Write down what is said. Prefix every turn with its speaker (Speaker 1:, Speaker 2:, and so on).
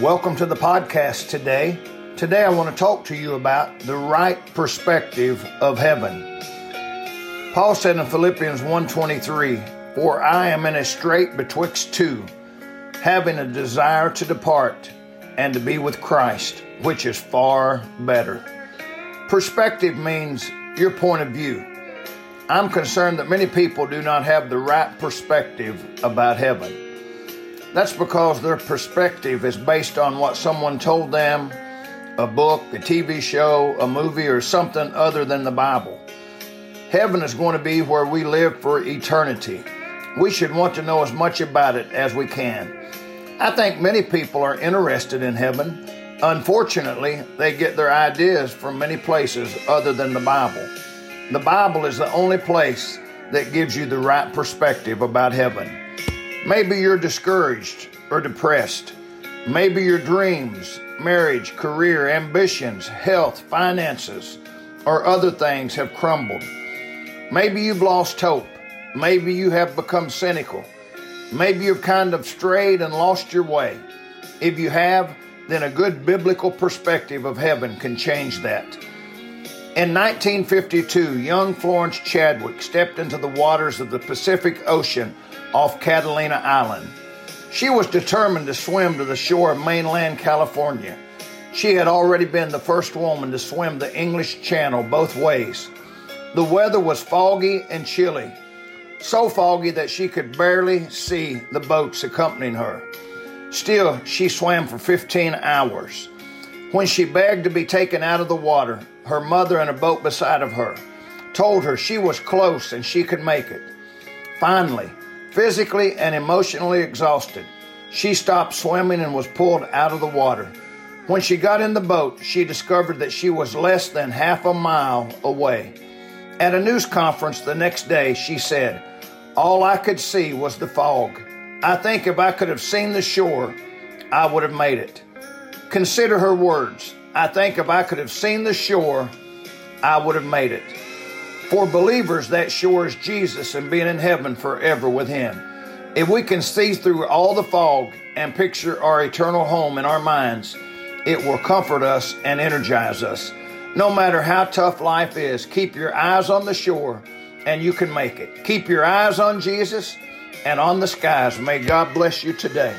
Speaker 1: Welcome to the podcast today. Today I want to talk to you about the right perspective of heaven. Paul said in Philippians 1:23, "For I am in a strait betwixt two, having a desire to depart and to be with Christ, which is far better." Perspective means your point of view. I'm concerned that many people do not have the right perspective about heaven. That's because their perspective is based on what someone told them, a book, a TV show, a movie, or something other than the Bible. Heaven is going to be where we live for eternity. We should want to know as much about it as we can. I think many people are interested in heaven. Unfortunately, they get their ideas from many places other than the Bible. The Bible is the only place that gives you the right perspective about heaven. Maybe you're discouraged or depressed. Maybe your dreams, marriage, career, ambitions, health, finances, or other things have crumbled. Maybe you've lost hope. Maybe you have become cynical. Maybe you've kind of strayed and lost your way. If you have, then a good biblical perspective of heaven can change that. In 1952, young Florence Chadwick stepped into the waters of the Pacific Ocean off Catalina Island. She was determined to swim to the shore of mainland California. She had already been the first woman to swim the English Channel both ways. The weather was foggy and chilly, so foggy that she could barely see the boats accompanying her. Still, she swam for 15 hours. When she begged to be taken out of the water, her mother in a boat beside of her told her she was close and she could make it. Finally, physically and emotionally exhausted, she stopped swimming and was pulled out of the water. When she got in the boat, she discovered that she was less than half a mile away. At a news conference the next day, she said, All I could see was the fog. I think if I could have seen the shore, I would have made it. Consider her words. I think if I could have seen the shore, I would have made it. For believers, that shore is Jesus and being in heaven forever with Him. If we can see through all the fog and picture our eternal home in our minds, it will comfort us and energize us. No matter how tough life is, keep your eyes on the shore and you can make it. Keep your eyes on Jesus and on the skies. May God bless you today.